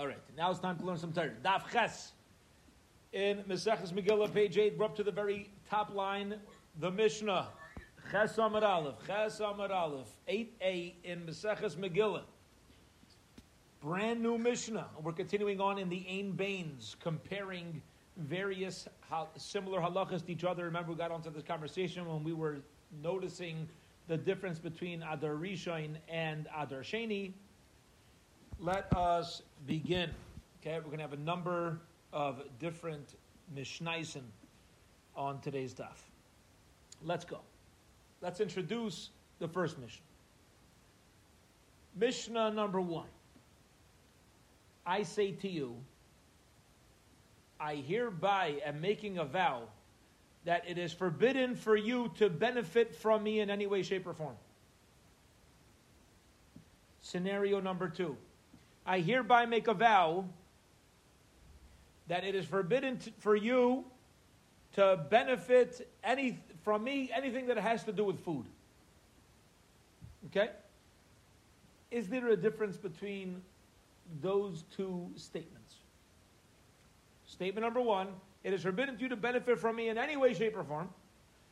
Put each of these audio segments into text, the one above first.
All right, now it's time to learn some Torah. Daf Ches in Maseches Megillah, page eight. We're up to the very top line, the Mishnah. Ches Amar Aleph, Ches Amar Aleph, eight A in Maseches Megillah. Brand new Mishnah. We're continuing on in the Ain Bains, comparing various similar halachas to each other. Remember, we got onto this conversation when we were noticing the difference between Adar Rishon and Adar Sheni. Let us begin. Okay, we're going to have a number of different Mishnaisim on today's daf. Let's go. Let's introduce the first Mishnah. Mishnah number one. I say to you, I hereby am making a vow that it is forbidden for you to benefit from me in any way, shape, or form. Scenario number two I hereby make a vow that it is forbidden to, for you to benefit any from me anything that has to do with food. Okay? Is there a difference between those two statements? Statement number one it is forbidden for you to benefit from me in any way, shape, or form.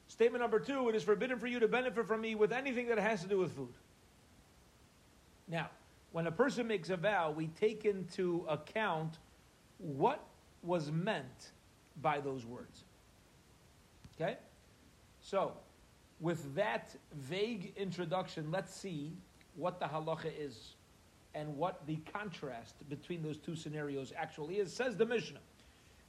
Statement number two, it is forbidden for you to benefit from me with anything that has to do with food. Now, when a person makes a vow, we take into account what was meant by those words. Okay? So, with that vague introduction, let's see what the halacha is and what the contrast between those two scenarios actually is. Says the Mishnah.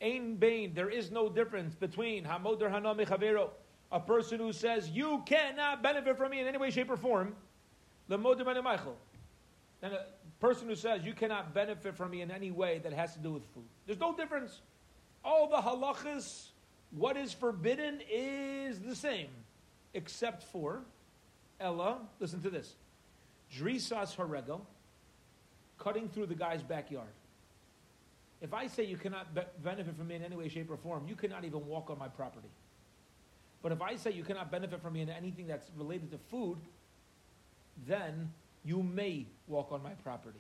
Ain Bain, there is no difference between Hamoder Hanami Chavero, a person who says, You cannot benefit from me in any way, shape, or form, the Moder Michael. And a person who says, You cannot benefit from me in any way that has to do with food. There's no difference. All the halachas, what is forbidden is the same, except for Ella, listen to this. Drisas Harego, cutting through the guy's backyard. If I say you cannot be- benefit from me in any way, shape, or form, you cannot even walk on my property. But if I say you cannot benefit from me in anything that's related to food, then you may walk on my property.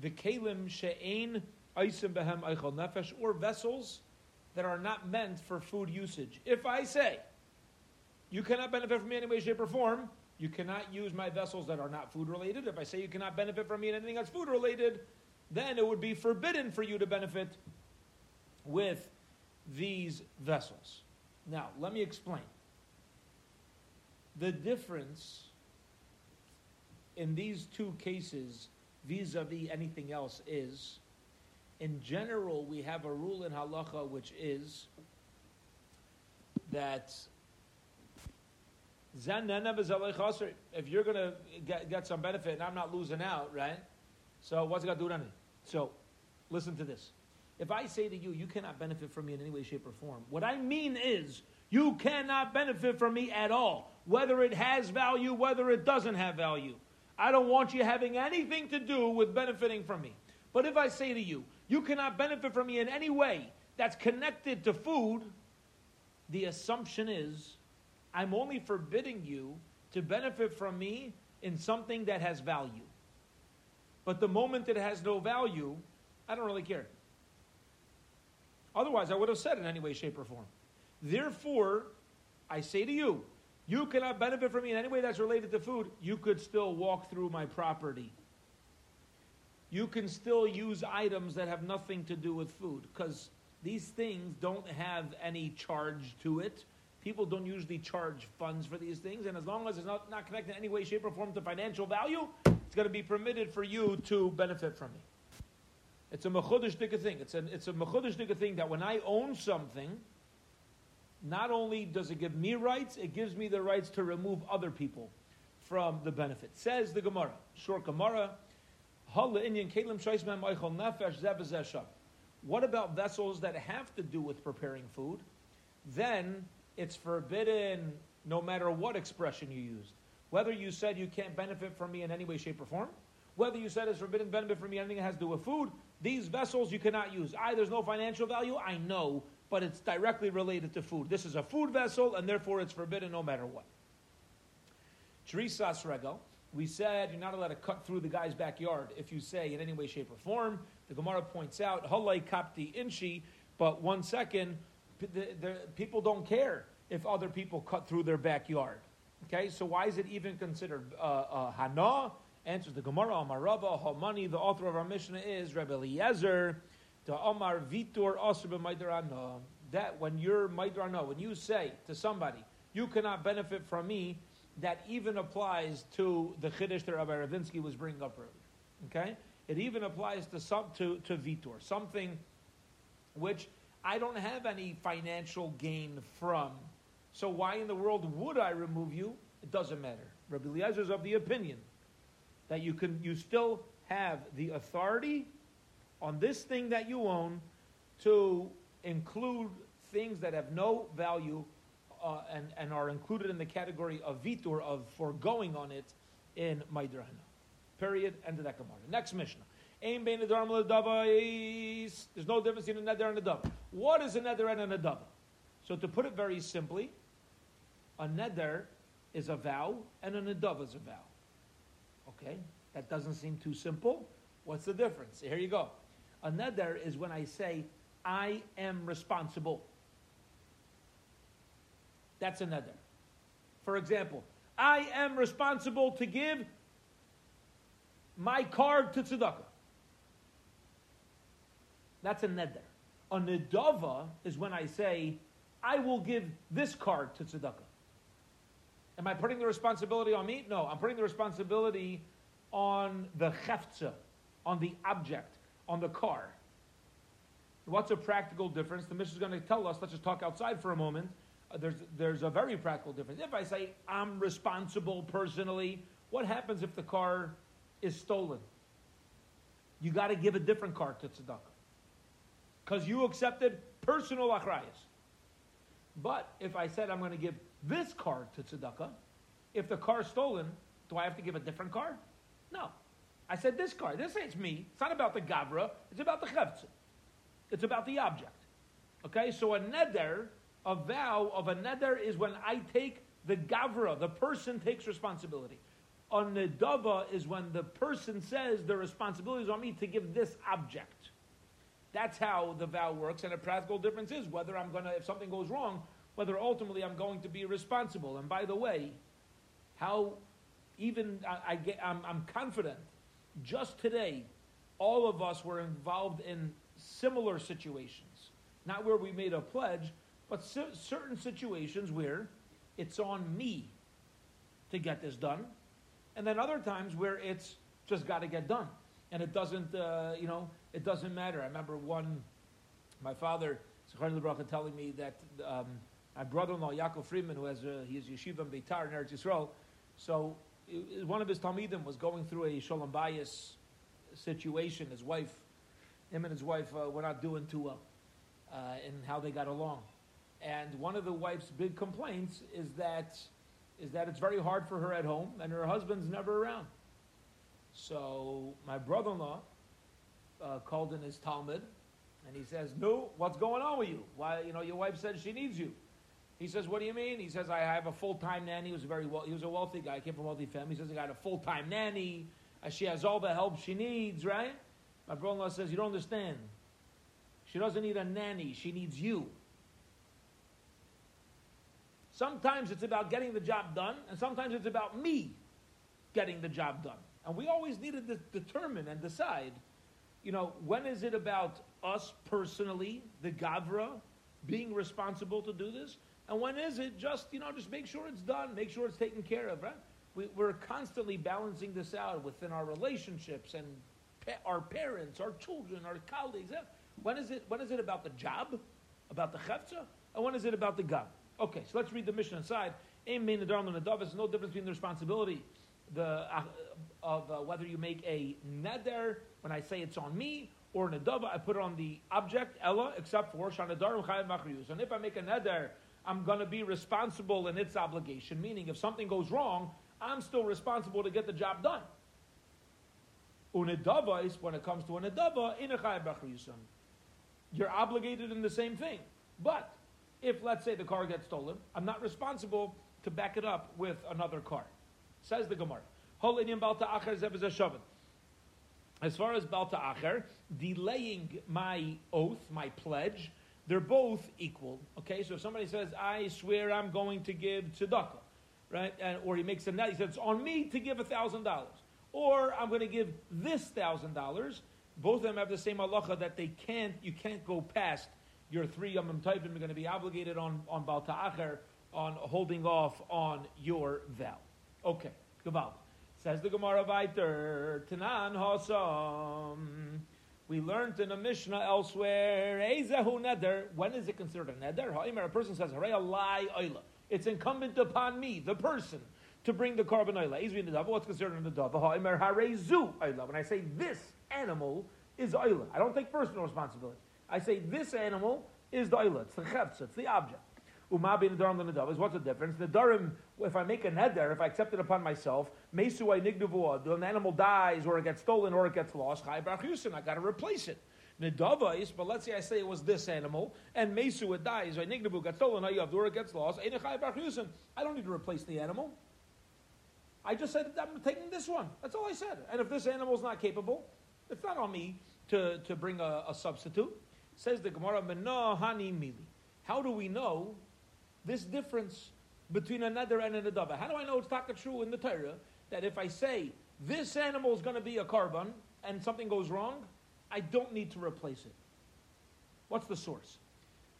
The kalim she'ein aisim behem eichel nefesh, or vessels that are not meant for food usage. If I say you cannot benefit from me in any way, shape, or form, you cannot use my vessels that are not food related. If I say you cannot benefit from me in anything that's food related, then it would be forbidden for you to benefit with these vessels. Now, let me explain. The difference in these two cases vis a vis anything else is, in general, we have a rule in halacha which is that if you're going to get, get some benefit and I'm not losing out, right? So what's it got to do with anything? So listen to this. If I say to you, you cannot benefit from me in any way, shape, or form, what I mean is you cannot benefit from me at all, whether it has value, whether it doesn't have value. I don't want you having anything to do with benefiting from me. But if I say to you, you cannot benefit from me in any way that's connected to food, the assumption is I'm only forbidding you to benefit from me in something that has value. But the moment it has no value, I don't really care. Otherwise, I would have said in any way, shape, or form. Therefore, I say to you, you cannot benefit from me in any way that's related to food. You could still walk through my property. You can still use items that have nothing to do with food because these things don't have any charge to it. People don't usually charge funds for these things, and as long as it's not, not connected in any way, shape, or form to financial value, it's going to be permitted for you to benefit from me. It's a mechudish thing. It's a, it's a mechudish thing that when I own something, not only does it give me rights, it gives me the rights to remove other people from the benefit. Says the Gemara, short Gemara, what about vessels that have to do with preparing food? Then it's forbidden no matter what expression you used. Whether you said you can't benefit from me in any way, shape, or form, whether you said it's forbidden benefit from me anything that has to do with food, these vessels you cannot use. I, there's no financial value, I know, but it's directly related to food. This is a food vessel, and therefore it's forbidden no matter what. Trisas regal, we said you're not allowed to cut through the guy's backyard if you say in any way, shape, or form. The Gemara points out, Halay kapti inshi, but one second, the, the, people don't care if other people cut through their backyard. Okay, so why is it even considered uh, uh, hana? Answers the Gemara, Amarava, Hamani, the author of our Mishnah is Rebbe Eliezer, to Omar Vitor Asr That when you're Maidrano, when you say to somebody, you cannot benefit from me, that even applies to the Chiddush that Rabbi Ravinsky was bringing up earlier. Okay? It even applies to some to, to Vitor, something which I don't have any financial gain from. So why in the world would I remove you? It doesn't matter. Rabbi Eliezer is of the opinion that you can you still have the authority on this thing that you own to include things that have no value uh, and, and are included in the category of vitur, of foregoing on it in Maidrahana. Period. End of that Gemara. Next Mishnah. There's no difference between a neder and a dava. What is a neder and a dava? So to put it very simply, a neder is a vow and a nedava is a vow. Okay, that doesn't seem too simple. What's the difference? Here you go. A neder is when I say, I am responsible. That's a neder. For example, I am responsible to give my card to tzedakah. That's a neder. A nedava is when I say, I will give this card to tzedakah. Am I putting the responsibility on me? No, I'm putting the responsibility on the cheftza, on the object, on the car. What's a practical difference? The Mishnah is going to tell us, let's just talk outside for a moment. Uh, there's, there's a very practical difference. If I say, I'm responsible personally, what happens if the car is stolen? You got to give a different car to tzedakah. Because you accepted personal achrayas. But if I said I'm going to give this car to tzedakah, if the car is stolen, do I have to give a different car? No. I said this car. This ain't me. It's not about the gavra. It's about the chevtza. It's about the object. Okay, so a neder, a vow of a neder is when I take the gavra, the person takes responsibility. A nedava is when the person says the responsibility is on me to give this object. That's how the vow works, and a practical difference is whether I'm gonna, if something goes wrong, whether ultimately I'm going to be responsible. And by the way, how even I, I get, I'm, I'm confident. Just today, all of us were involved in similar situations, not where we made a pledge, but certain situations where it's on me to get this done, and then other times where it's just got to get done, and it doesn't, uh, you know, it doesn't matter. I remember one, my father, telling me that um, my brother-in-law Yaakov Friedman, who has a, he has yeshiva in Beitar in Eretz Yisrael, so one of his talmidim was going through a shalom bayis situation. His wife, him and his wife, uh, were not doing too well uh, in how they got along. And one of the wife's big complaints is that is that it's very hard for her at home, and her husband's never around. So my brother-in-law uh, called in his talmid, and he says, "No, what's going on with you? Why, you know, your wife said she needs you." He says, "What do you mean?" He says, "I have a full time nanny." He was a very well, he was a wealthy guy. Came from a wealthy family. He says, "I got a full time nanny. Uh, she has all the help she needs." Right? My brother-in-law says, "You don't understand. She doesn't need a nanny. She needs you." Sometimes it's about getting the job done, and sometimes it's about me getting the job done. And we always need to determine and decide, you know, when is it about us personally, the Gavra, being responsible to do this, and when is it just, you know, just make sure it's done, make sure it's taken care of, right? We, are constantly balancing this out within our relationships and pa- our parents, our children, our colleagues. When is it, when is it about the job, about the chefza, and when is it about the gab? Okay, so let's read the mission inside. Aim the and the dove. There's no difference between the responsibility the, uh, of uh, whether you make a neder when I say it's on me or an adava, I put it on the object, Ella, except for Shanadar And if I make a neder I'm going to be responsible in its obligation, meaning if something goes wrong, I'm still responsible to get the job done. Unedava is when it comes to an edava, you're obligated in the same thing. But if, let's say, the car gets stolen, I'm not responsible to back it up with another car. Says the Gemara. As far as Balta Acher, delaying my oath, my pledge, they're both equal. Okay, so if somebody says, I swear I'm going to give tzedakah, right? And, or he makes a net, he says, it's on me to give a thousand dollars. Or I'm going to give this thousand dollars. Both of them have the same halacha that they can't, you can't go past your three Yomim Taivim. You're going to be obligated on, on Balta Acher, on holding off on your vow. Okay, Gaval. Says the Gemara Viter, Tanan Hosam. We learned in a Mishnah elsewhere, Neder. When is it considered a Neder? A person says, lie oila. It's incumbent upon me, the person, to bring the korban oila. What's considered an Nadav? When I say this animal is oila, I don't take personal responsibility. I say this animal is the oila. It's the chefs. It's the object. Umabi Nadarim the Nadav is what's the difference? Nadarim, if I make a neder, if I accept it upon myself, Mesu I nigdavua, the animal dies or it gets stolen or it gets lost, Chai I got to replace it. Nedavais, but let's say I say it was this animal, and Mesu it dies, I nigdavu got stolen, or it gets lost, I don't need to replace the animal. I just said I'm taking this one. That's all I said. And if this animal is not capable, it's not on me to, to bring a, a substitute. Says the Gemara, hani mili. How do we know this difference between a and a nedava. How do I know it's taka true in the Torah that if I say this animal is going to be a korban and something goes wrong, I don't need to replace it? What's the source?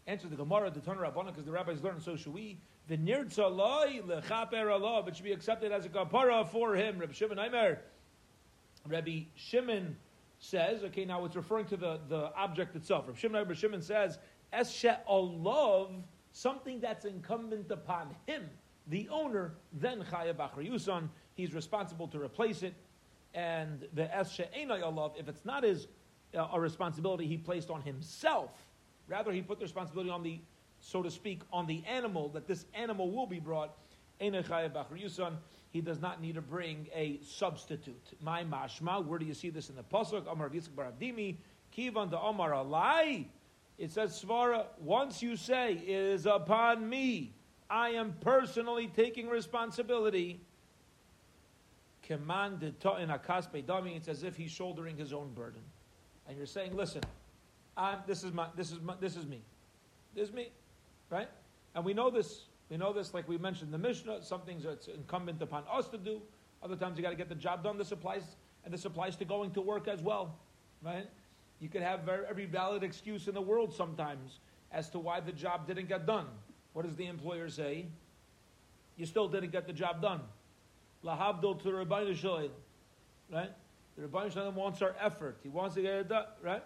Answer the Gemara, the Tanur Rabbana, because the rabbis learn, so should we. The nirtzaloi lechaper Allah, but should be accepted as a kapara for him. Rabbi Shimon Aimer, Rabbi Shimon says, okay, now it's referring to the, the object itself. Rabbi Shimon, Rabbi Shimon says, es she'olav something that's incumbent upon him, the owner, then Chaya Yusan, he's responsible to replace it. And the Es She'enay if it's not his uh, a responsibility he placed on himself, rather he put the responsibility on the, so to speak, on the animal, that this animal will be brought, Yusan, he does not need to bring a substitute. My mashma, where do you see this in the Pasuk? Amar Yitzchak bar Avdimi, Kivan the Amar Alai, it says, Svara, once you say, it is upon me, I am personally taking responsibility. Commanded in a kaspe dummy, it's as if he's shouldering his own burden. And you're saying, listen, I'm, this is my, this is my, this is me. This is me. Right? And we know this. We know this, like we mentioned the Mishnah, some things it's incumbent upon us to do. Other times you got to get the job done. This applies, and this applies to going to work as well. Right? You could have every valid excuse in the world sometimes as to why the job didn't get done. What does the employer say? You still didn't get the job done. Lahabdil to the Rabbi Shalom. Right? The Rabbi Shalom wants our effort. He wants to get it done. Right?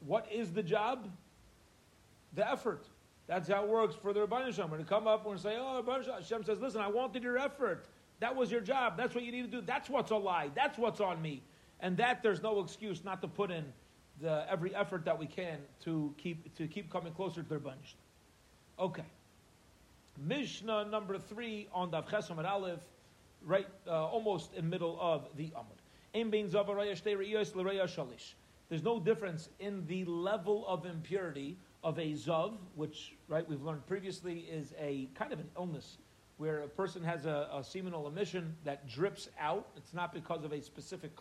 What is the job? The effort. That's how it works for the Rabbi Shalom. When they come up and say, oh, Rabbi Hashem says, listen, I wanted your effort. That was your job. That's what you need to do. That's what's a lie. That's what's on me. And that there's no excuse not to put in the, every effort that we can to keep, to keep coming closer to their bunch. Okay. Mishnah number three on the Chesam and Aleph, right, uh, almost in middle of the Amud. There's no difference in the level of impurity of a zav, which, right, we've learned previously is a kind of an illness where a person has a, a seminal emission that drips out. It's not because of a specific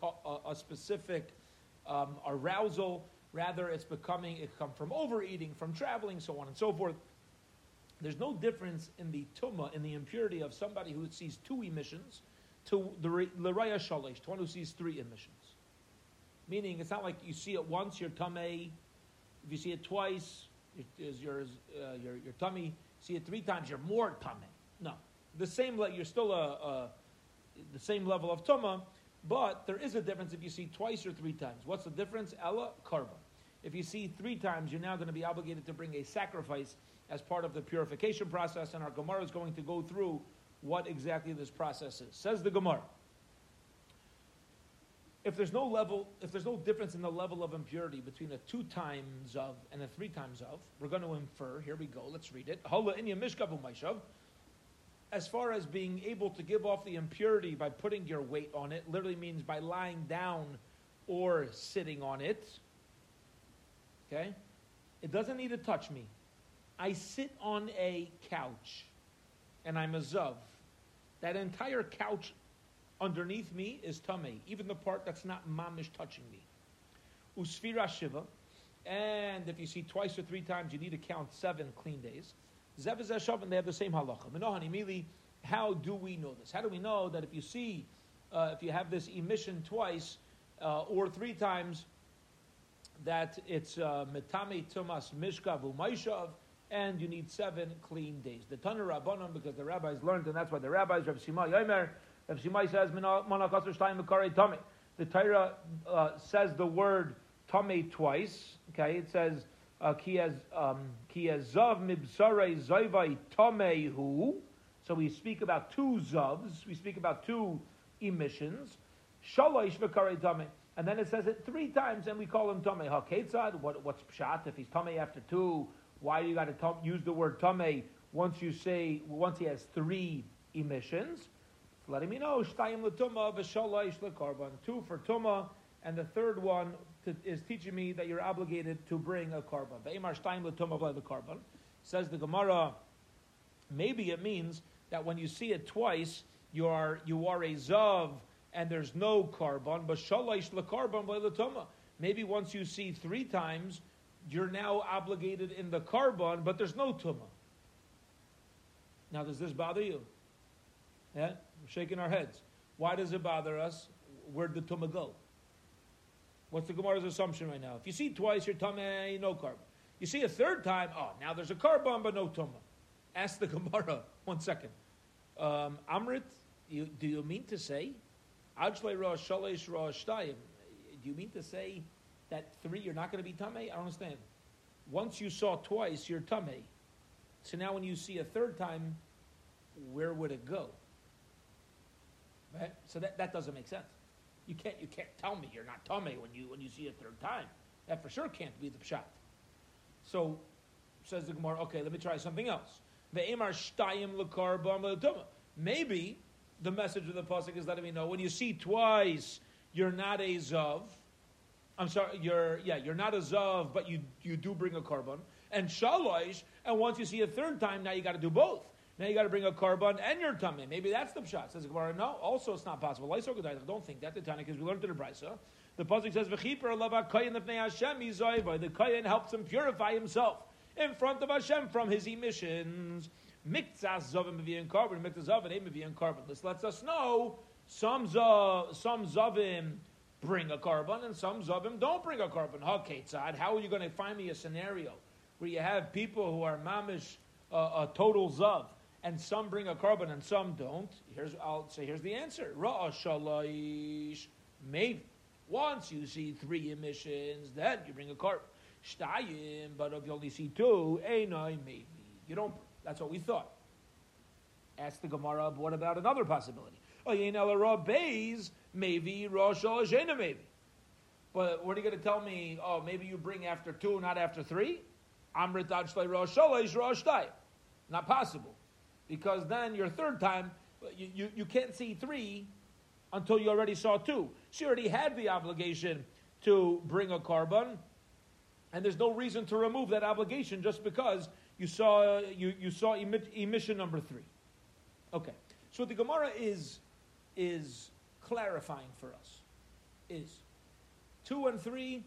a, specific um, arousal. Rather, it's becoming it come from overeating, from traveling, so on and so forth. There's no difference in the tuma, in the impurity of somebody who sees two emissions, to the leraya shalish, to one who sees three emissions. Meaning, it's not like you see it once, your tamei. If you see it twice, is your, uh, your your tamei. See it three times, you're more tamei. The same. You're still a, a the same level of tuma, but there is a difference if you see twice or three times. What's the difference? Ella karba. If you see three times, you're now going to be obligated to bring a sacrifice as part of the purification process, and our Gemara is going to go through what exactly this process is. Says the Gemara. If there's no level, if there's no difference in the level of impurity between a two times of and a three times of, we're going to infer. Here we go. Let's read it as far as being able to give off the impurity by putting your weight on it, literally means by lying down or sitting on it. Okay? It doesn't need to touch me. I sit on a couch and I'm a Zov. That entire couch underneath me is tamei, even the part that's not mamish touching me. Usfira shiva, and if you see twice or three times, you need to count seven clean days. Zev and they have the same halacha. Minohani mili, how do we know this? How do we know that if you see, uh, if you have this emission twice uh, or three times, that it's uh, metame tumas mishkav umayshav, and you need seven clean days. The Tanur Rabbanon, because the rabbis learned, and that's why the rabbis, Rav Shimai Yomer, Rav Shimai says. The Torah uh, says the word Tame twice. Okay, it says, Ki um, zav mibsare zayvai Tame hu. So we speak about two zavs, we speak about two emissions. Shalosh Tame. And then it says it three times, and we call him Tame. HaKetzad, what, what's Pshat? If he's Tame after two, why do you got to use the word Tame once you say, once he has three emissions? Letting me know, Shtayim L'Tumah V'Shalosh L'Karban. Two for Tumah, and the third one to, is teaching me that you're obligated to bring a korban. Ve'emar Shtayim L'Tumah V'Karban. Says the Gemara, maybe it means that when you see it twice, you are, you are a Zav, and there's no korban, but shalish lekarbon tuma. Maybe once you see three times, you're now obligated in the korban, but there's no tuma. Now, does this bother you? Yeah, we're shaking our heads. Why does it bother us? Where'd the tuma go? What's the Gemara's assumption right now? If you see twice, you're tuma, no korban. You see a third time, oh, now there's a korban, but no tuma. Ask the Gemara. One second. Um, Amrit, you, do you mean to say Ajle Rosh Shalish Rosh Shtayim. Do you mean to say that three you're not going to be Tameh? I don't understand. Once you saw twice, you're Tameh. So now when you see a third time, where would it go? Right? So that, that doesn't make sense. You can't you can't tell me you're not Tameh when you when you see a third time. That for sure can't be the Pshat. So says the Gemara, okay, let me try something else. Maybe the message of the pasuk is letting me know when you see twice, you're not a zav. I'm sorry, you're yeah, you're not a zav, but you you do bring a korban and shalosh. And once you see a third time, now you got to do both. Now you got to bring a korban and your tamei. Maybe that's the pshat. Says Gemara. No, also it's not possible. Don't think that the Tana because we learned in the Brisa. The pasuk says v'chiper lava kayin lefnei Hashem The kayin helps him purify himself in front of Hashem from his emissions. Miktzas Zavim Mevian korban, Miktzas Zavim ain't korban. This lets us know some, zav, some Zavim bring a korban and some Zavim don't bring a korban. Haketzad, how are you going to find me a scenario where you have people who are mamish uh, a total Zav and some bring a korban and some don't? Here's, I'll say, here's the answer. Ra'a Shalish, maybe. Once you see three emissions, then you bring a korban. Shtayim, but if you only see two, Einai, maybe. You don't that's what we thought. Ask the Gemara, what about another possibility? Oh, maybe Rosh maybe. But what are you going to tell me? Oh, maybe you bring after two, not after three? Amrit Rosh Rosh Not possible. Because then your third time, you, you, you can't see three until you already saw two. She already had the obligation to bring a korban, and there's no reason to remove that obligation just because you saw, you, you saw emission number three. Okay. So what the Gemara is, is clarifying for us is two and three,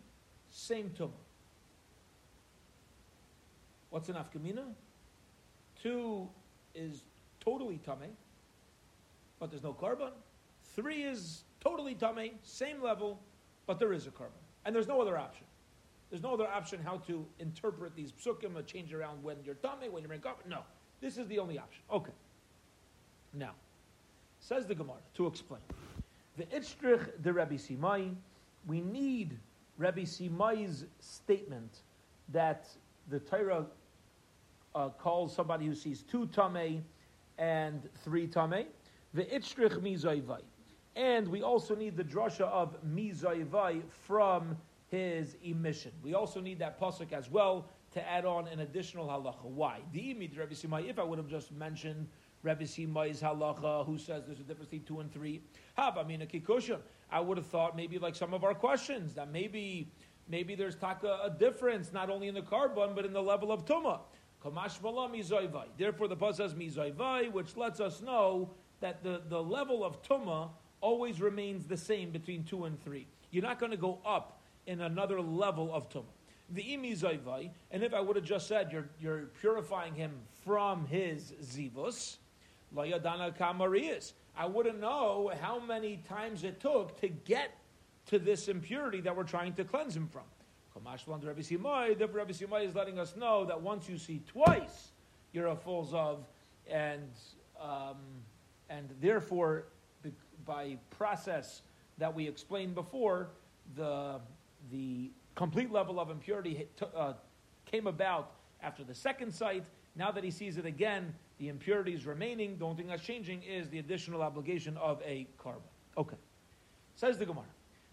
same tumah. What's an afkamina? Two is totally tamei, but there's no korban. Three is totally tamei, same level, but there is a korban. And there's no other option. There's no other option how to interpret these psukim or change around when you're tamei, when you're in korban. No. This is the only option. Okay. Now, says the Gemara to explain. The Itzrich the Rabbi Simai, we need Rabbi Simai's statement that the Torah uh, calls somebody who sees two tame and three tame. The Itzrich mizayvai. And we also need the drasha of mizayvai from his emission. We also need that pasuk as well to add on an additional halacha. Why? The imid Rabbi Simai, if I would have just mentioned Rabbi Simai's halacha, who says there's a difference between two and three, have I mean a kikushim. I would have thought maybe like some of our questions that maybe maybe there's taka a difference not only in the korban but in the level of tuma. Therefore, the pasuk says mizayvai, which lets us know that the, the level of tuma always remains the same between two and three. You're not going to go up in another level of tumah. The imi and if I would have just said you're, you're purifying him from his zivus, layadana kamarias, I wouldn't know how many times it took to get to this impurity that we're trying to cleanse him from. Rabbi Rabbi Simai is letting us know that once you see twice, you're a full zav, and um, and therefore, by process that we explained before, the the complete level of impurity uh, came about after the second sight. Now that he sees it again, the impurity is remaining. The only thing that's changing is the additional obligation of a korban. Okay. Says the Gemara.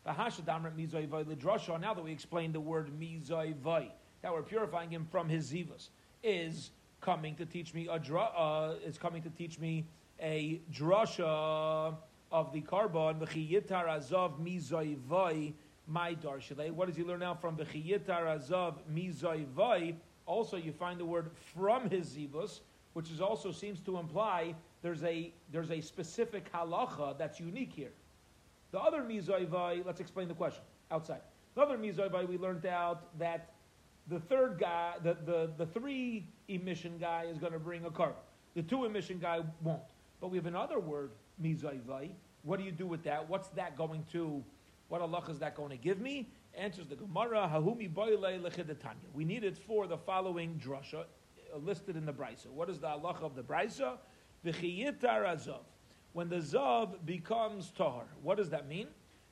Now that we explained the word mizayvai, that we're purifying him from his zivas, is coming to teach me a dra, uh, is coming to teach me a drasha of the korban. V'chiyitar azav mizayvai my darshale. What does he learn now from v'chiyitar azav mizayvai? Also, you find the word from his zivus, which is also seems to imply there's a there's a specific halacha that's unique here. The other Mizoivai, let's explain the question outside. The other Mizoivai, we learned out that the third guy, the, the, the three emission guy is going to bring a korban. The two emission guy won't. But we have another word, Mizoivai. What do you do with that? What's that going to, what Allah is that going to give me? Answers the Gemara, Hahumi. We need it for the following drasha uh, listed in the Brisa. What is the Allah of the Brisa? V'chiyitar azov when the zav becomes tahar. What does that mean?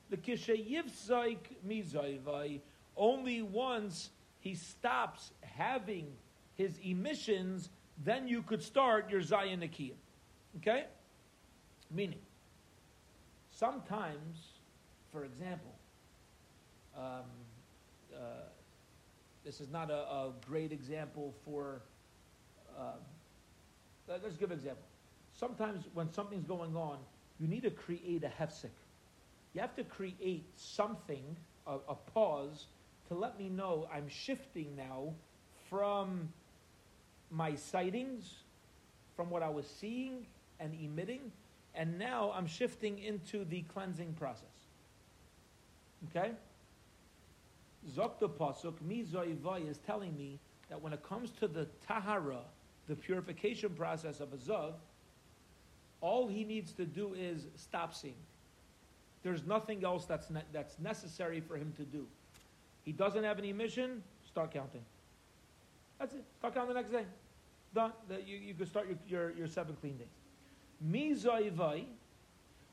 The kishayivzaik mizayvai, only once he stops having his emissions, then you could start your zayin akiyah. Okay? Meaning, sometimes, for example, um, uh, this is not a, a great example for. Uh, let's give an example sometimes when something's going on, you need to create a hefsek. You have to create something, a, a pause, to let me know I'm shifting now from my sightings, from what I was seeing and emitting, and now I'm shifting into the cleansing process. Okay? Zokta Pasuk, Mizoivai is telling me that when it comes to the Tahara, the purification process of a Zav, all he needs to do is stop seeing. There's nothing else that's, ne- that's necessary for him to do. He doesn't have any mission, start counting. That's it. Start counting the next day. Done. You, you can start your, your, your seven clean days. Mizaivai,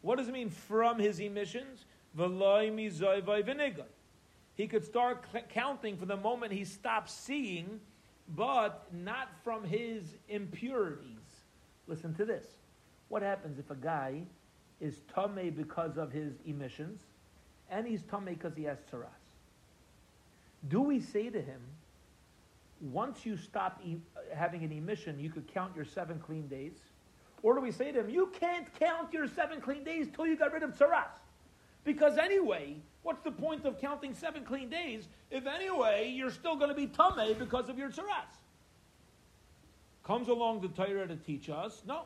what does it mean from his emissions? V'loi mizaivai v'nigai. He could start counting from the moment he stops seeing, but not from his impurities. Listen to this. What happens if a guy is tame because of his emissions, and he's tame because he has tsaras? Do we say to him, once you stop e- having an emission, you could count your seven clean days? Or do we say to him, you can't count your seven clean days till you got rid of tsaras? Because anyway, what's the point of counting seven clean days if anyway you're still going to be tame because of your tsaras? Comes along the Torah to teach us, no,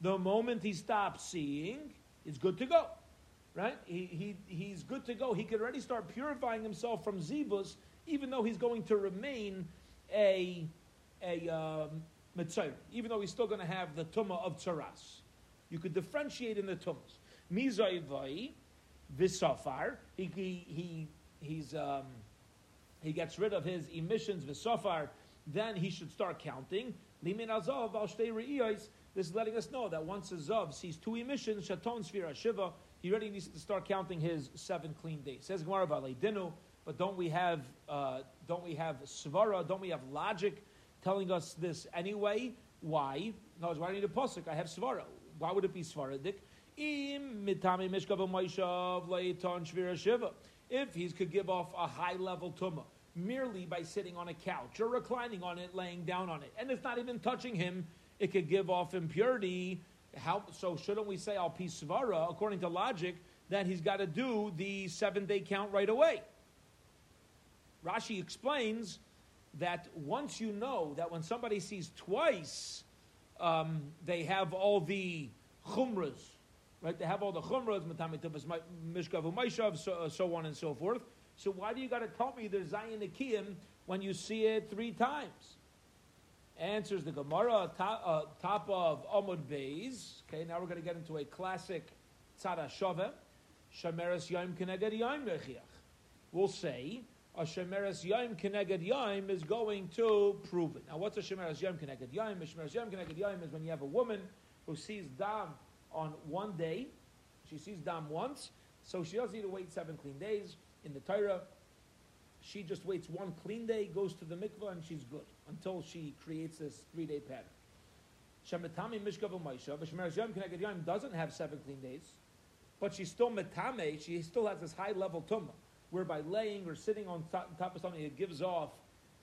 the moment he stops seeing, it's good to go. Right? He, he, he's good to go. He could already start purifying himself from zibus, even though he's going to remain a, a um, even though he's still going to have the tumah of tzaras. You could differentiate in the tumas. Mizayvai, visafar, he, he, he, he's, um, he gets rid of his emissions, visafar, then he should start counting. Limin azav al this is letting us know that once a Zav sees two emissions, Shaton Sfira Shiva, he already needs to start counting his seven clean days. Says Gemara Dinu, but don't we have uh, don't we have svara? Don't we have logic telling us this anyway? Why? No, why do I need a pasuk? I have svara. Why would it be svaradik? If he could give off a high level tumah merely by sitting on a couch or reclining on it, laying down on it, and it's not even touching him, it could give off impurity. How, so shouldn't we say al pisvara, according to logic, that he's got to do the seven day count right away? Rashi explains that once you know that when somebody sees twice, um, they have all the chumras right? They have all the chumras, matami tumas, mishkav umayshav, so, uh, so on and so forth. So why do you got to tell me there's zayin nikiyim when you see it three times? Answers the Gemara, top, uh, top of Amud Beis. Okay, now we're going to get into a classic tzara shove. Shemeres yom keneged yom rechiach. We'll say a shemeres yom keneged yom is going to prove it. Now, what's a shemeres yom keneged yom? A shemeres yom keneged yom is when you have a woman who sees dam on one day. She sees dam once, so she doesn't need to wait seven clean days. In the Torah, she just waits one clean day, goes to the mikvah, and she's good until she creates this three-day pattern. Shemetami mishkav u'maisha, but shemeres yom keneged yom doesn't have seven clean days, but she's still metame. She still has this high-level tumah whereby laying or sitting on top, top of something it gives off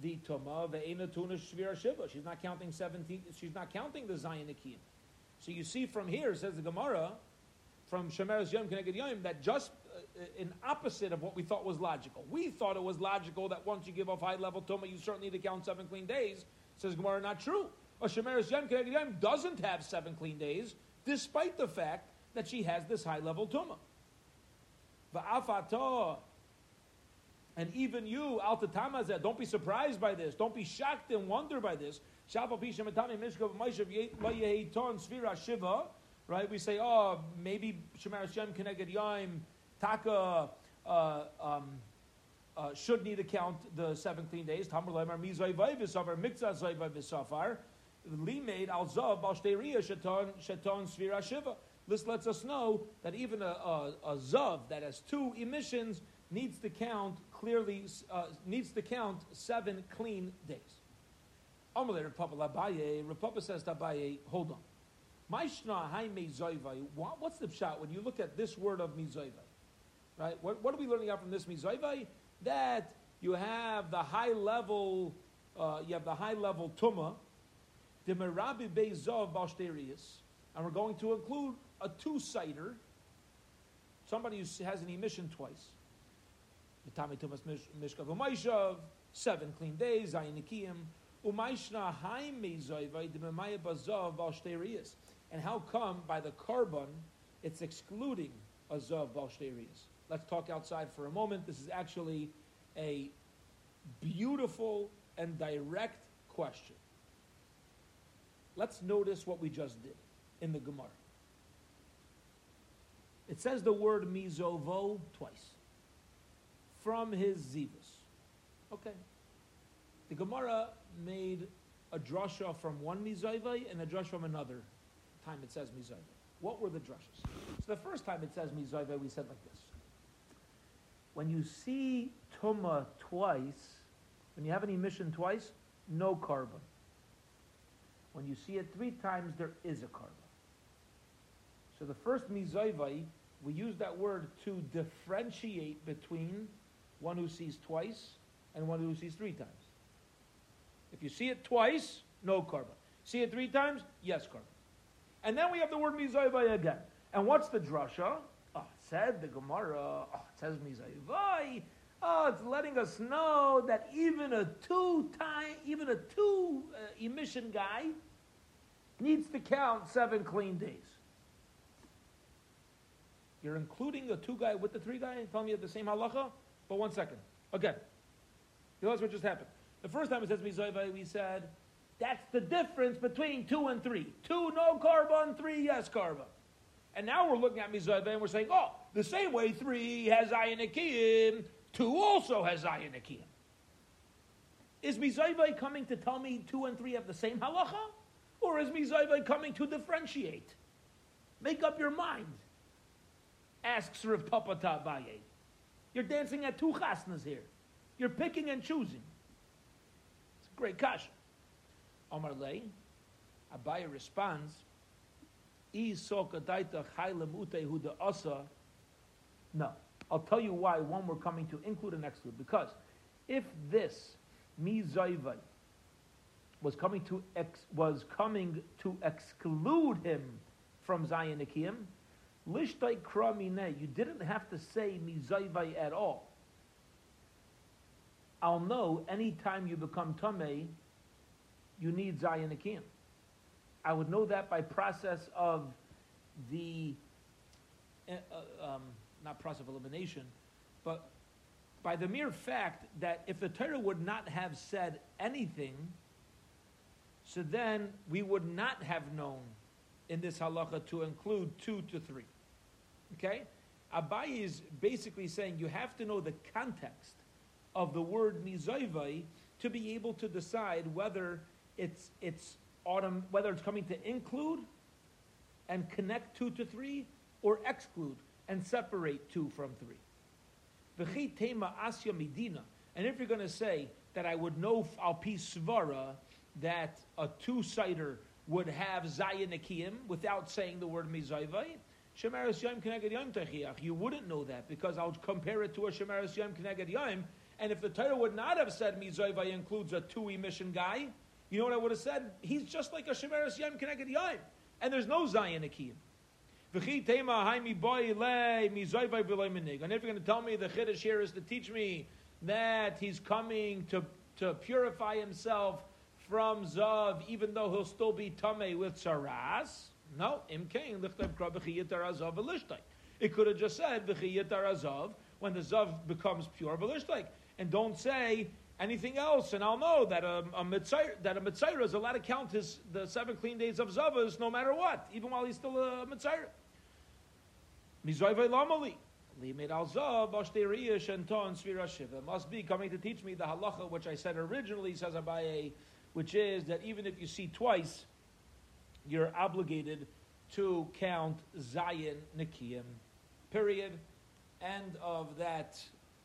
the tuma ve'ena tuna shvira shiva. She's not counting seventeen. She's not counting the zayin akiyim. So you see from here says the Gemara, from Shemeres Yom Keneged Yom, that just in opposite of what we thought was logical. We thought it was logical that once you give off high level tuma, you certainly need to count seven clean days. Says Gemara, not true. A Shemeres Yom Yom doesn't have seven clean days, despite the fact that she has this high level tuma. And even you, Altatamazeh, don't be surprised by this. Don't be shocked and wonder by this. Right? We say, oh, maybe Shemar Hashem Keneged Yaim, Taka uh, um, uh, should need to count the seven clean days. Tamar Lemar Mizay Vayvisafar, Mikza Zay Vayvisafar, Svira Shiva. This lets us know that even a, a, a Zav that has two emissions needs to count clearly, uh, needs to count seven clean days. Amalei Labaye, says hold on. Maishna what's the shot when you look at this word of Mizoivai? Right? What, what, are we learning out from this Mizoivai? That you have the high level, uh, you have the high level Tuma, the Merabi Beizov Bashterius, and we're going to include a two-sider, somebody who has an emission twice. Mitami Tumas Mishkav Umayshav, seven clean days, Zayin Umayshna Haim Mezoivai, Dememaya Bazav Balshterias. And how come by the korban it's excluding a Azav Balshterias? Let's talk outside for a moment. This is actually a beautiful and direct question. Let's notice what we just did in the Gemara. It says the word mizovo twice from his zivus. Okay. The Gemara made a drasha from one mizayvay and a drasha from another time it says mizayvay. What were the drashas? So the first time it says mizayvay, we said like this. When you see tuma twice, when you have an emission twice, no korban. When you see it three times, there is a korban. So the first mizayvay, we use that word to differentiate between one who sees twice and one who sees three times. If you see it twice, no korban. See it three times, yes korban. And then we have the word mizayvai again. And what's the drasha? Said the Gemara. Oh, it says mizayvai. Oh, it's letting us know that even a two time, even a two uh, emission guy needs to count seven clean days. You're including the two guy with the three guy and telling me the same halacha? But one second. Again. Realize what just happened. The first time it says Mizayva, we said, that's the difference between two and three. Two no korban, three yes korban. And now we're looking at Mizayva and we're saying, oh, the same way three has Ayin two also has Ayin Is Mizayva coming to tell me two and three have the same halacha? Or is Mizayva coming to differentiate? Make up your mind. Asks Rav Papa Tabaye. You're dancing at two chasnas here. You're picking and choosing. It's a great kasha. Omar Lei, Abaye responds, no. I'll tell you why one we're coming to include and exclude. Because if this mi was coming to ex, was coming to exclude him from Zion Nikiyim, Lishtai kramine, you didn't have to say mizayvai at all. I'll know anytime you become tamei, you need zayin akim. I would know that by process of the uh, um, not process of elimination, but by the mere fact that if the Torah would not have said anything, so then we would not have known in this halacha to include two to three. Okay? Abaye is basically saying you have to know the context of the word mizayvai to be able to decide whether it's it's autumn, whether it's coming to include and connect two to three, or exclude and separate two from three. Tema asya medina. And if you're going to say that I would know al pi svara that a two-sider would have zayin without saying the word mizayvai, Shemaris Yom Keneged Yom Techiach. You wouldn't know that because I'll compare it to a Shemaris Yom Keneged Yom. And if the Torah would not have said Mizayvai includes a two emission guy, you know what I would have said? He's just like a Shemaris Yom Keneged Yom. And there's no Zayin Akiyim. If you're going to tell me the Chiddush here is to teach me that he's coming to, to purify himself from Zav, even though he'll still be Tamei with Saras, no. It could have just said arazav when the zav becomes pure v'lishtai, and don't say anything else. And I'll know that a, a mitzayr, that a mitzayr is allowed to count his the seven clean days of zavas no matter what, even while he's still a mitzayr. Mizayvei lamali. Limit al zav ashteiria shenton svira shiva. Must be coming to teach me the halacha which I said originally, says Abaye, which is that even if you see twice you're obligated to count Zayin Nikiyim. Period. End of that.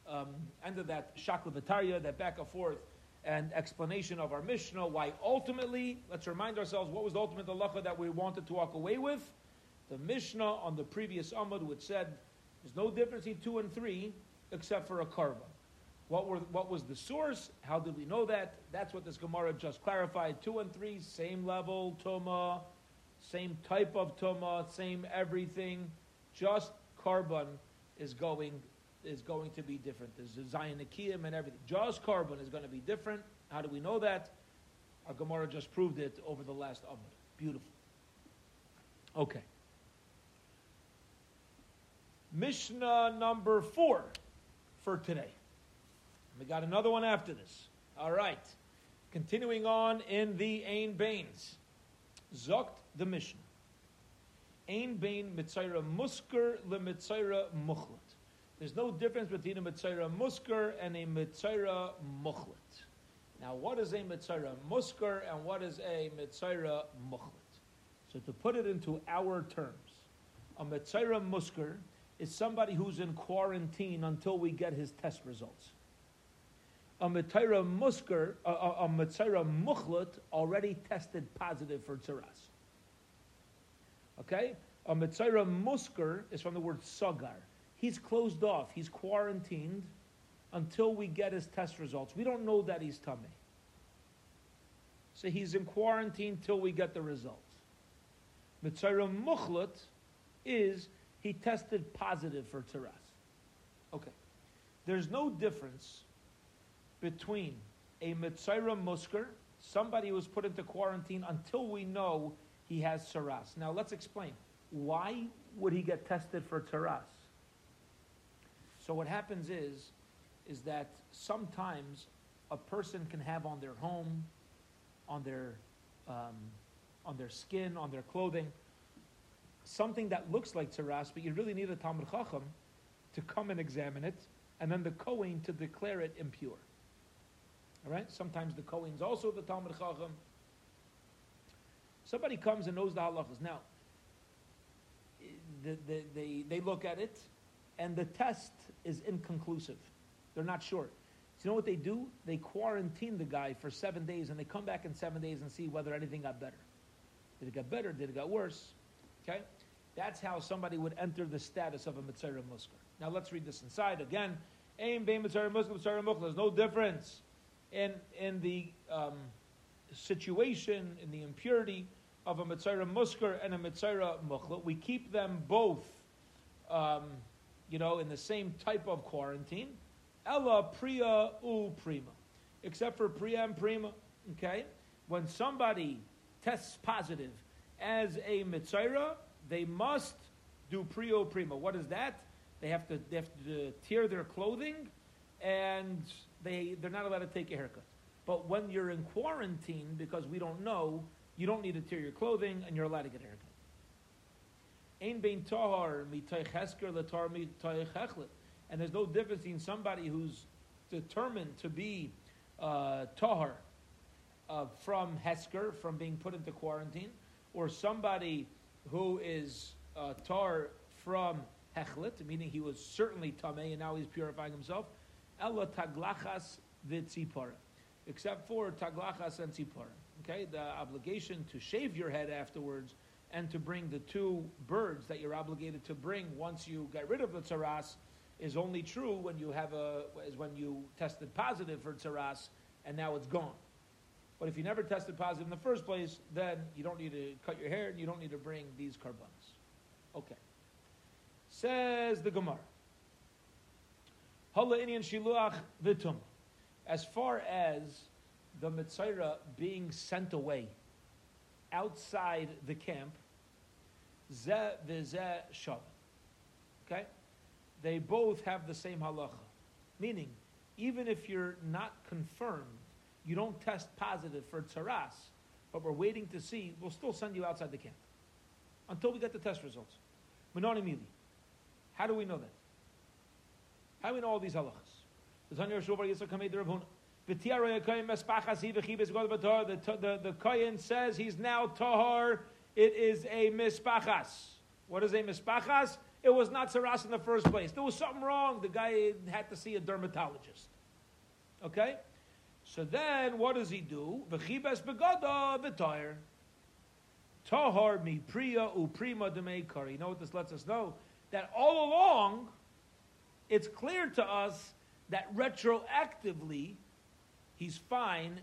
Um, end of that Shakla that back and forth and explanation of our Mishnah. Why ultimately, let's remind ourselves what was the ultimate halacha that we wanted to walk away with. The Mishnah on the previous Amud, which said there's no difference between two and three except for a karva. What, were, what was the source? How did we know that? That's what this Gemara just clarified. Two and three, same level, Tuma, same type of Tuma, same everything. Just korban is going is going to be different. There's a Zayin Akiyim and everything. Just korban is going to be different. How do we know that? Our Gemara just proved it over the last Amud. Beautiful. Okay. Mishnah number four for today. We got another one after this. All right. Continuing on in the Ain Bains. Zokt the Mishnah. Ein Bain Mitzayra Musker le Mitzayra Muchlet. There's no difference between a Mitzayra Musker and a Mitzayra Muchlet. Now, what is a Mitzayra Musker and what is a Mitzayra Muchlet? So, to put it into our terms, a Mitzayra Musker is somebody who's in quarantine until we get his test results a Matira Musker, a, Matira Muchlet already tested positive for Tzaras. Okay? A Matira Musker is from the word Sagar. He's closed off, he's quarantined until we get his test results. We don't know that he's tamei. So he's in quarantine till we get the results. Mitzayra Muchlet is he tested positive for Tzaras. Okay. There's no difference between a Mitzayra Musker, somebody who was put into quarantine until we know he has Saras. Now let's explain. Why would he get tested for Taras? So what happens is, is that sometimes a person can have on their home, on their, um, on their skin, on their clothing, something that looks like Taras, but you really need a Talmud Chacham to come and examine it, and then the Kohen to declare it impure. All right? Sometimes the Kohen's also the Talmud Chacham. Somebody comes and knows the halachas. Now, the, the, they, they look at it, and the test is inconclusive. They're not sure. So you know what they do? They quarantine the guy for seven days, and they come back in seven days and see whether anything got better. Did it get better? Did it get worse? Okay? That's how somebody would enter the status of a Mitzvah Musker. Now let's read this inside again. Aim, Bain, Mitzvah Musker, Mitzvah Musker. There's no difference in, in the um, situation, in the impurity of a Mitzvah Musker and a Mitzvah Mukhla. We keep them both, um, you know, in the same type of quarantine. Ella Priya U Prima. Except for Priya and Prima, okay? When somebody tests positive as a Mitzvah, they must do prio prima. What is that? They have to they have to tear their clothing, and they they're not allowed to take a haircut. But when you're in quarantine, because we don't know, you don't need to tear your clothing, and you're allowed to get a haircut. Tahar mitay chesker latar mitay chechlet. And there's no difference in somebody who's determined to be uh, tahar uh, from hesker, from being put into quarantine, or somebody who is uh, tar from hechlet, meaning he was certainly tamei and now he's purifying himself. Ella taglachas v'tzipara, except for taglachas and tzipara. Okay, the obligation to shave your head afterwards and to bring the two birds that you're obligated to bring once you get rid of the tsaras is only true when you have a is when you tested positive for tsaras and now it's gone. But if you never tested positive in the first place, then you don't need to cut your hair and you don't need to bring these karbanos. Okay. Says the Gemara. Hala Indian Shiluach Vitum. As far as the Mitzayra being sent away outside the camp, v'zeh Shabbat. Okay? They both have the same halacha. Meaning, even if you're not confirmed, you don't test positive for tsaras, but we're waiting to see, we'll still send you outside the camp until we get the test results. Menonimili. How do we know that? How do we know all these halachas? The, the, the Kohen says he's now tahar. It is a mispachas. What is a mispachas? It was not saras in the first place. There was something wrong. The guy had to see a dermatologist. Okay? So then, what does he do? V'chibes begada v'tayr. Tahar mi priya uprima demeikar. You know what this lets us know? That all along, it's clear to us that retroactively, he's fine.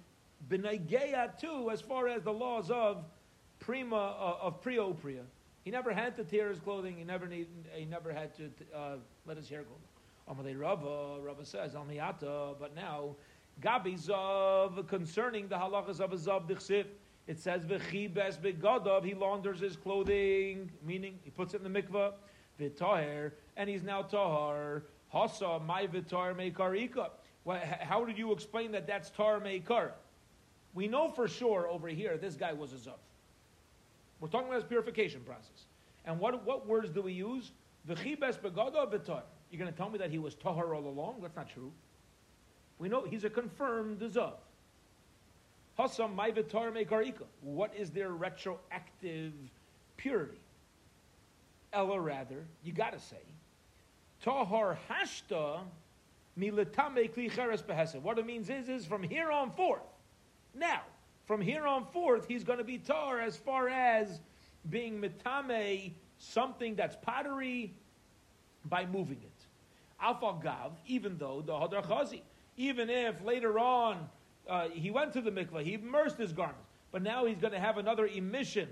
Benegeya too, as far as the laws of prima uh, of priya upriya. He never had to tear his clothing. He never need, He never had to uh, let his hair go. Amalei Rava, Rava says Almiyata, but now Gabi Zav concerning the halachas of a Zav Dichsif. It says v'chibes begadav. He launders his clothing, meaning he puts it in the mikvah. V'taher, and he's now tahar. Hasa my v'tar mekarika. How did you explain that that's tar meikar? We know for sure over here this guy was a zav. We're talking about his purification process. And what, what words do we use? V'chibes begadav v'tar. You're going to tell me that he was tahar all along? That's not true. We know he's a confirmed zav. Hasam maivitar mekarika. What is their retroactive purity? Ella rather, you gotta say, tahar hashta militame klicheres behesed. What it means is, is from here on forth. Now, from here on forth, he's to be tar as far as being mitame, something that's pottery, by moving it. Alpha gav, even though the hadar chazi, even if later on uh, he went to the mikvah, he immersed his garments, but now he's going to have another emission,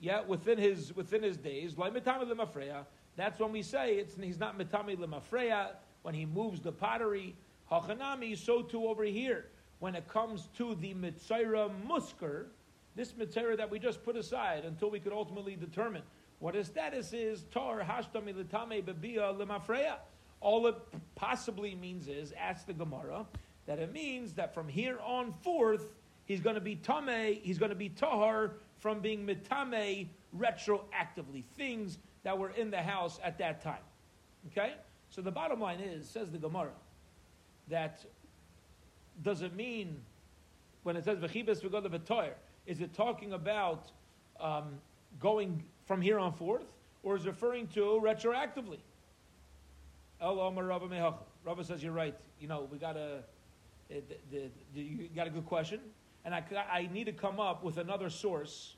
yeah, within his within his days. Like mitami lemafreya. That's when we say it's he's not mitami lemafreya when he moves the pottery. Hachanami, so too over here when it comes to the mitzayra musker, this mitzayra that we just put aside until we could ultimately determine what his status is. Tar hashtami letame bebia lemafreya. All it possibly means is, ask the Gemara, that it means that from here on forth, he's going to be tame, he's going to be tahar from being mitame retroactively, things that were in the house at that time. Okay? So the bottom line is, says the Gemara, that does it mean when it says v'chibes v'goda v'toyer, is it talking about um, going from here on forth, or is referring to retroactively? Rabba says you're right. You know we got a eh, you got a good question, and I, I need to come up with another source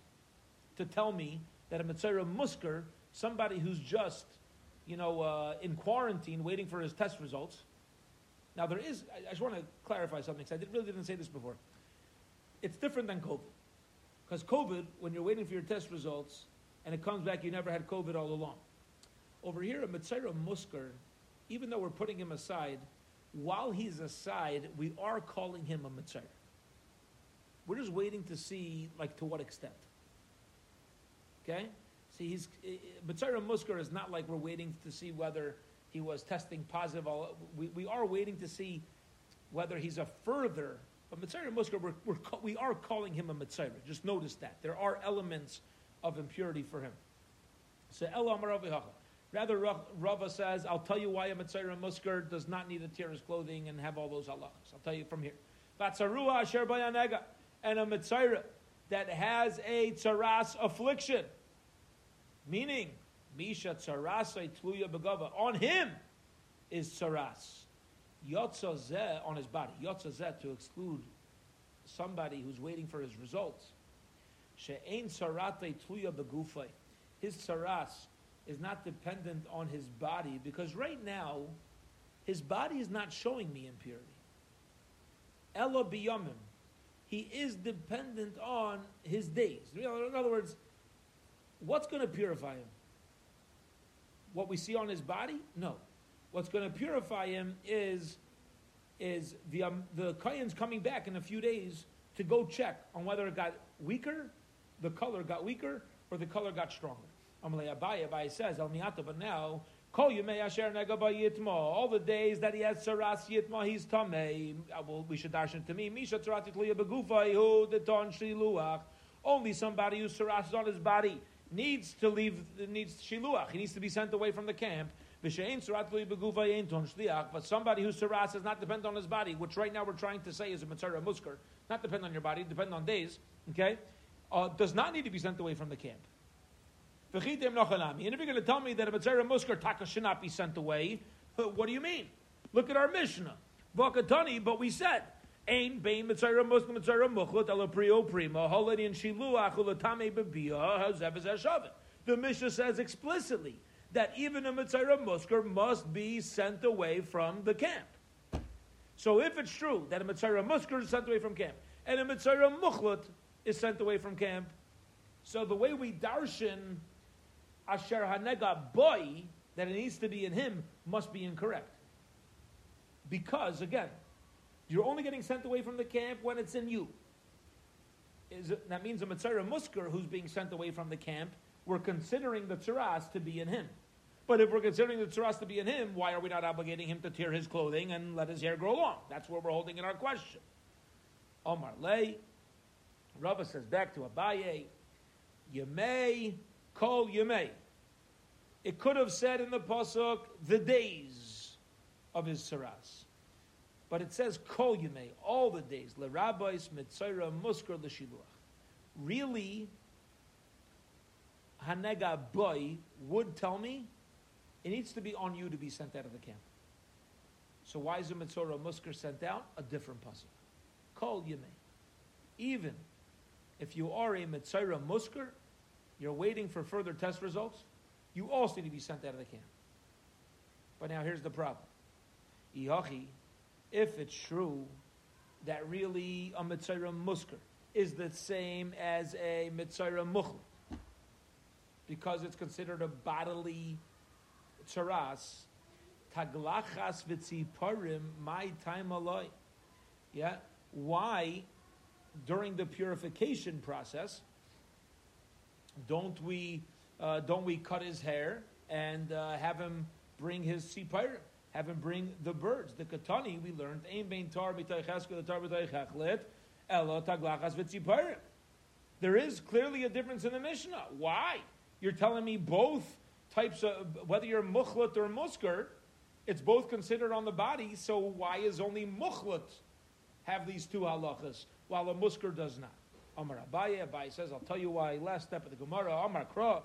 to tell me that a mitzvah musker, somebody who's just you know uh, in quarantine waiting for his test results. Now there is. I, I just want to clarify something because I did, really didn't say this before. It's different than COVID, because COVID, when you're waiting for your test results and it comes back, you never had COVID all along. Over here, a mitzvah musker even though we're putting him aside, while he's aside, we are calling him a mitzvah. We're just waiting to see, like, to what extent. Okay? See, he's eh, eh, Mitzayra Muskar is not like we're waiting to see whether he was testing positive. We, we are waiting to see whether he's a further. But Mitzayra Muskar, we're, we're, we are calling him a Mitzayra. Just notice that. There are elements of impurity for him. So Rather, Rava says, I'll tell you why a Mitzayra Musker does not need to tear his clothing and have all those halachas. I'll tell you from here. Vatsarua asher bayanega. And a Mitzayra that has a tzaras affliction. Meaning, Misha tsarasai tluya begava. On him is tzaras. Yotzazeh on his body. Yotzazeh to exclude somebody who's waiting for his results. She'ein tsarate tluya begufay. His tzaras is not dependent on his body because right now, his body is not showing me impurity. Ella biyamim. He is dependent on his days. In other words, what's going to purify him? What we see on his body? No. What's going to purify him is is the um, the Kayan's coming back in a few days to go check on whether it got weaker, the color got weaker, or the color got stronger. Amalei Abaye, Abaye says, El Miata, but now, Kol Yimei Asher Negaba Yitma, all the days that he has Saras Yitma, he's Tamei. Uh, well, we should darshan to me, Misha Tzarati Tliya Begufa, Hu, the Ton Shiluach. Only somebody whose Saras on his body needs to leave, needs Shiluach. He needs to be sent away from the camp. But somebody whose saras does not depend on his body, which right now we're trying to say is a mitzvah muskar, not depend on your body, depend on days, okay, uh, does not need to be sent away from the camp. And if you're going to tell me that a Mitzvah Muskar Taka should not be sent away, what do you mean? Look at our Mishnah. Vakatani, but we said, Ain Bain Mitzvah Muslim Mitzvah Muchut Ala Prio Prima, Holadi and Shiluach Ulatame Babia, Hashavit. The Mishnah says explicitly that even a Mitzvah Muskar must be sent away from the camp. So if it's true that a Mitzvah Muskar is sent away from camp, and a Mitzvah Muchlut is sent away from camp, so the way we darshan asher hanega boy, that it needs to be in him, must be incorrect. Because, again, you're only getting sent away from the camp when it's in you. Is it, that means a Mitzvah Muskar who's being sent away from the camp, we're considering the Tzaras to be in him. But if we're considering the Tzaras to be in him, why are we not obligating him to tear his clothing and let his hair grow long? That's where we're holding in our question. Omar Lay, Rava says back to Abaye, you may call you may. It could have said in the pasuk the days of his saras, but it says kol yemei, all the days. Le rabbis mitzayra muskar l'shiluach. Really, hanega boy would tell me it needs to be on you to be sent out of the camp. So why is the mitzvah muskar sent out? A different pasuk. Kol yemei. Even if you are a mitzvah muskar, you're waiting for further test results you also need to be sent out of the camp. But now here's the problem. Ihachi, if it's true that really a Mitzayra Musker is the same as a Mitzayra Muchel, because it's considered a bodily tzaras, taglachas v'tziparim, my time aloi. Yeah? Why, during the purification process, don't we uh, don't we cut his hair and uh, have him bring his siparim, have him bring the birds. The katani we learned aim bein tar the tar elo taglachas. There is clearly a difference in the Mishnah. Why? You're telling me both types of whether you're muchlat or muskar, it's both considered on the body. So why is only muchlat have these two halachas while a muskar does not? Amar Abaye, Abaye says, I'll tell you why. Last step of the Gemara, Amar Kra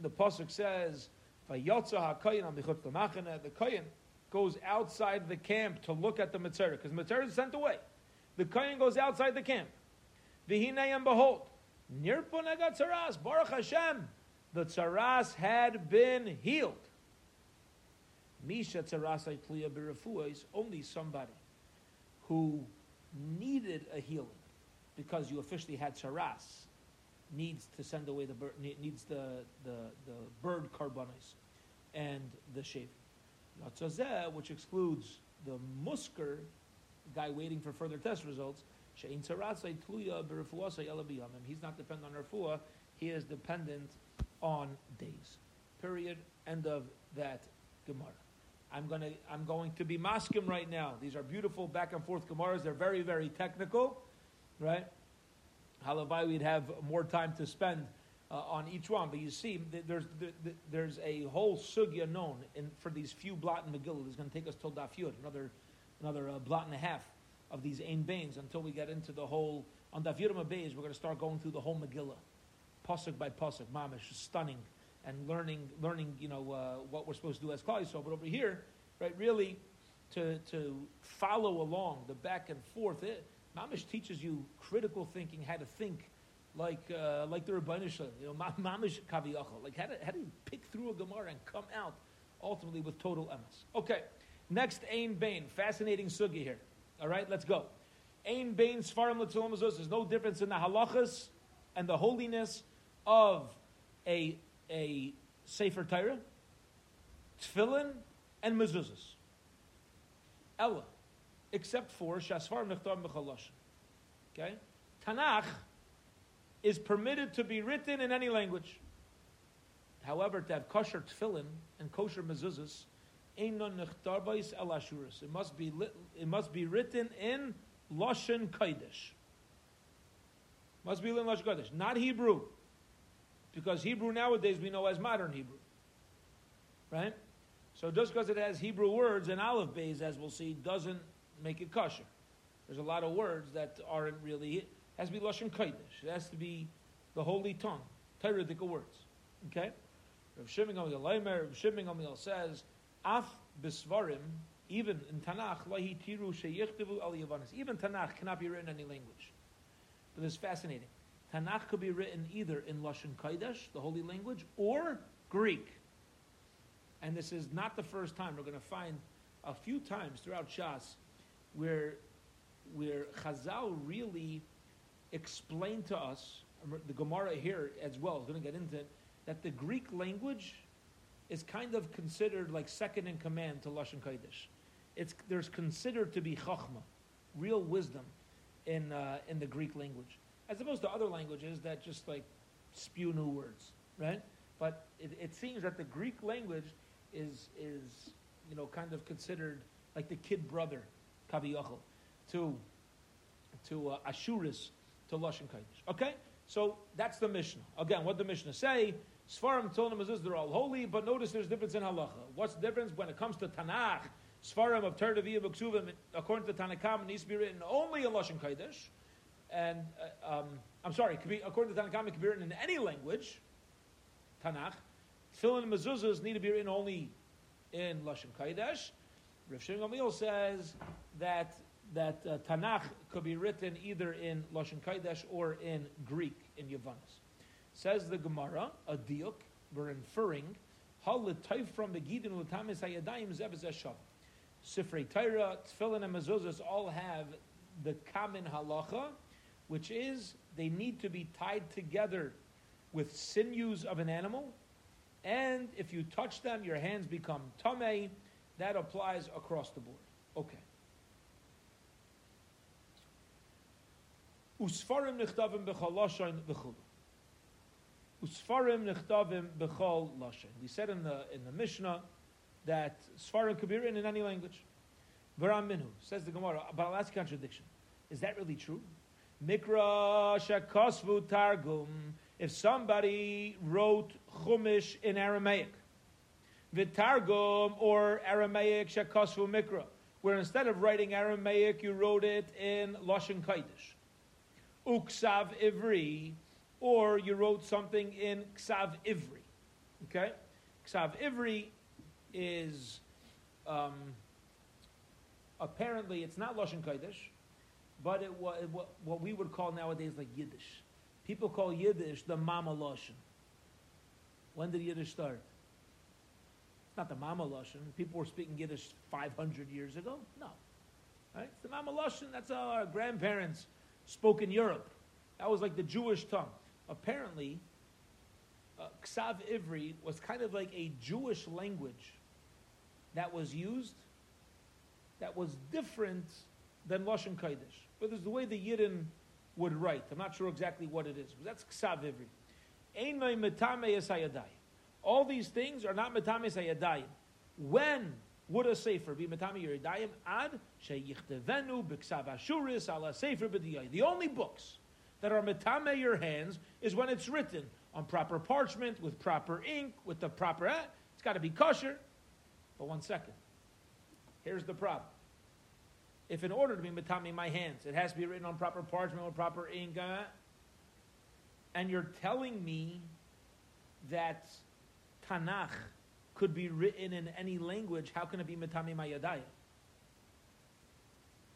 the pasuk says, "Vayotza hakayin the kohen goes outside the camp to look at the mitzvah because mitzvah is sent away. The kohen goes outside the camp. And behold, nirpun tzaras baruch Hashem. The tzaras had been healed. Misha tzaras kliya is only somebody who needed a healing because you officially had tzaras needs to send away the bird, needs the, the, the bird korbanos and the shaving. Yatzazeh, which excludes the musker, guy waiting for further test results, he's not dependent on refuah, he is dependent on days. Period. End of that Gemara. I'm going to I'm going to be maskim right now. These are beautiful back and forth Gemaras. They're very very technical, right? Halavai we'd have more time to spend uh, on each one, but you see there's there's a whole sugya known in, for these few blot and Megillah. It's going to take us till Daf Yud, another another uh, blot and a half of these Ain Bains until we get into the whole on Daf Yud Bays. We're going to start going through the whole Megillah, pasuk by pasuk. Mamish, stunning and learning, learning, you know, uh, what we're supposed to do as Klal So, but over here, right, really, to to follow along the back and forth, it, Mamish teaches you critical thinking, how to think like uh, like the Rebbeinu you know, Mamish Kaviyachal, like how to, how to pick through a Gemara and come out ultimately with total emes. Okay, next Ain Bain, fascinating sugya here. All right, let's go. Ain Bain Sfarim L'Tzulam There's no difference in the halachas and the holiness of a a Sefer Torah, Tefillin, and mezuzahs. Ella, except for Shasfar Mechtar Mechalosh. Okay? Tanakh is permitted to be written in any language. However, to have kosher tefillin and kosher mezuzahs, it must be it must be written in lashon kodesh. Must be in lashon kodesh, not Hebrew because Hebrew nowadays we know as modern Hebrew. Right? So just because it has Hebrew words and aleph bays, as we'll see, doesn't make it kosher. There's a lot of words that aren't really, it has to be Lashon Kodesh. It has to be the holy tongue, Toradical words. Okay? Rav Shimon Gamliel Rav Shimon Gamliel says, Af bisvarim, even in Tanakh, lahi tiru sheyichtivu al Even Tanakh cannot be written in any language. But it's fascinating. Tanakh could be written either in Lashon Kodesh, the holy language, or Greek. And this is not the first time. We're going to find a few times throughout Shas where, where Chazal really explained to us, the Gemara here as well is going to get into it, that the Greek language is kind of considered like second in command to Lashon Kodesh. It's, there's considered to be chachma, real wisdom in, uh, in the Greek language as opposed to other languages that just like spew new words, right? But it, it seems that the Greek language is is you know kind of considered like the kid brother, to to uh, Ashuris, to Lashon Kodesh. Okay, so that's the Mishnah. Again, what the Mishnah say? Svarim Tonim is they're all holy, but notice there's difference in halacha. What's the difference when it comes to Tanakh? Svarim of Terdaviyah B'Ksuvim, according to Tanna Kamma, needs to be written only in Lashon Kodesh and uh, um, I'm sorry, be, according to Tanakh, it could be written in any language, Tanakh. Tefillin and mezuzahs need to be written only in Lashon Kodesh. Rav Shimon says that that uh, Tanakh could be written either in Lashon Kodesh or in Greek in Yavanis. Says the Gemara, a diuk, we're inferring, hal from. Sifrei Torah, Tefillin, and mezuzahs all have the common halacha which is they need to be tied together with sinews of an animal, and if you touch them, your hands become tamei. That applies across the board. Okay. Usfarim nichtavim b'chol lashon v'chulu. Usfarim nichtavim b'chol lashon. We said in the in the Mishnah that Sfarim could be written in any language. Varam minhu says the Gemara, but I'll ask a contradiction. Is that really true? Mikra shakosvu targum. If somebody wrote chumash in Aramaic, vitargum or Aramaic shakosvu mikra, where instead of writing Aramaic, you wrote it in Lashon Kodesh, uksav ivri, or you wrote something in ksav ivri. Okay, ksav ivri is um, apparently it's not Lashon Kodesh but it was what, what we would call nowadays like Yiddish. People call Yiddish the Mama Lashon. When did Yiddish start? It's not the Mama Lashon. People were speaking Yiddish 500 years ago. No. Right? It's the Mama Lashon. That's our grandparents spoke in Europe. That was like the Jewish tongue. Apparently, uh, Ksav Ivri was kind of like a Jewish language that was used that was different than Lashon Kodesh but there's the way the Yidden would write. I'm not sure exactly what it is, but that's Ksav Ivri. All these things are not metame esayadayim. When would a sefer be metame yeridayim? Ad sheyichtevenu b'ksav ashuris ala sefer b'diyay. The only books that are metame your hands is when it's written on proper parchment, with proper ink, with the proper, eh, it's got to be kosher. But one second. Here's the problem. If in order to be metame my hands, it has to be written on proper parchment with proper ink, uh, and you're telling me that Tanakh could be written in any language, how can it be metame my yadayim?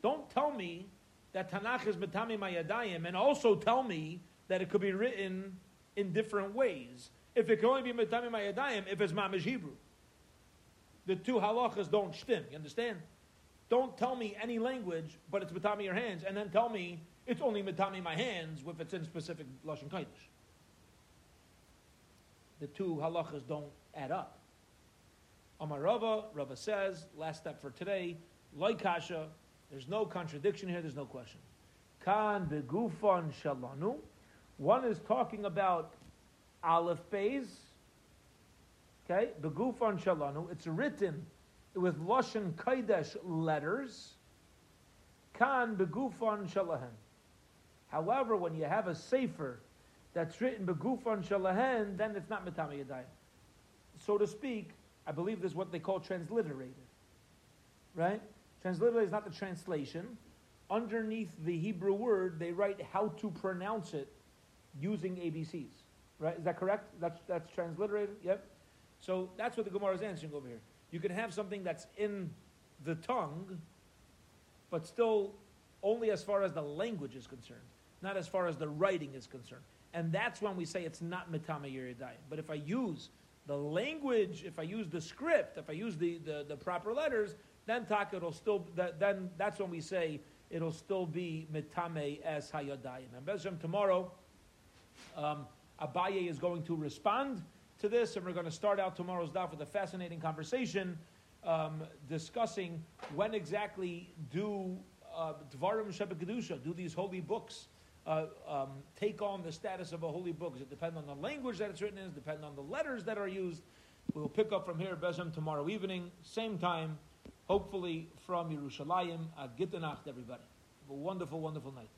Don't tell me that Tanakh is metame my yadayim, and also tell me that it could be written in different ways. If it can only be metame my yadayim, if it's mamish Hebrew, the two halachas don't shtim. You understand? Don't tell me any language, but it's metame your hands, and then tell me it's only metame my hands if it's in specific lashon kodesh. The two halachas don't add up. Amar Rava, Rava says, last step for today, like kasha, there's no contradiction here, there's no question. Kan begufan shalanu. One is talking about aleph bays. Okay, begufan shalanu. It's written with lashon kodesh letters. Kan begufan shalahen. However, when you have a sefer that's written begufan shalahen, then it's not mitami yadayim. So to speak, I believe this is what they call transliterated. Right? Transliterated is not the translation. Underneath the Hebrew word, they write how to pronounce it using ABCs. Right? Is that correct? That's, that's transliterated? Yep. So that's what the Gemara is answering over here. You can have something that's in the tongue, but still only as far as the language is concerned, not as far as the writing is concerned. And that's when we say it's not mitama yeridayim. But if I use the language, if I use the script, if I use the, the, the proper letters, then taka it'll still that, then that's when we say it'll still be mitame as hayadayim. And Bezim tomorrow, um, Abaye is going to respond to this, and we're going to start out tomorrow's daf with a fascinating conversation um, discussing when exactly do uh, Dvarim Shebekadusha, do these holy books uh, um, take on the status of a holy book? Does it depend on the language that it's written in? Does it depend on the letters that are used? We'll pick up from here, Bezim, tomorrow evening, same time, hopefully from Yerushalayim. At Gitanacht, everybody. Have a wonderful, wonderful night.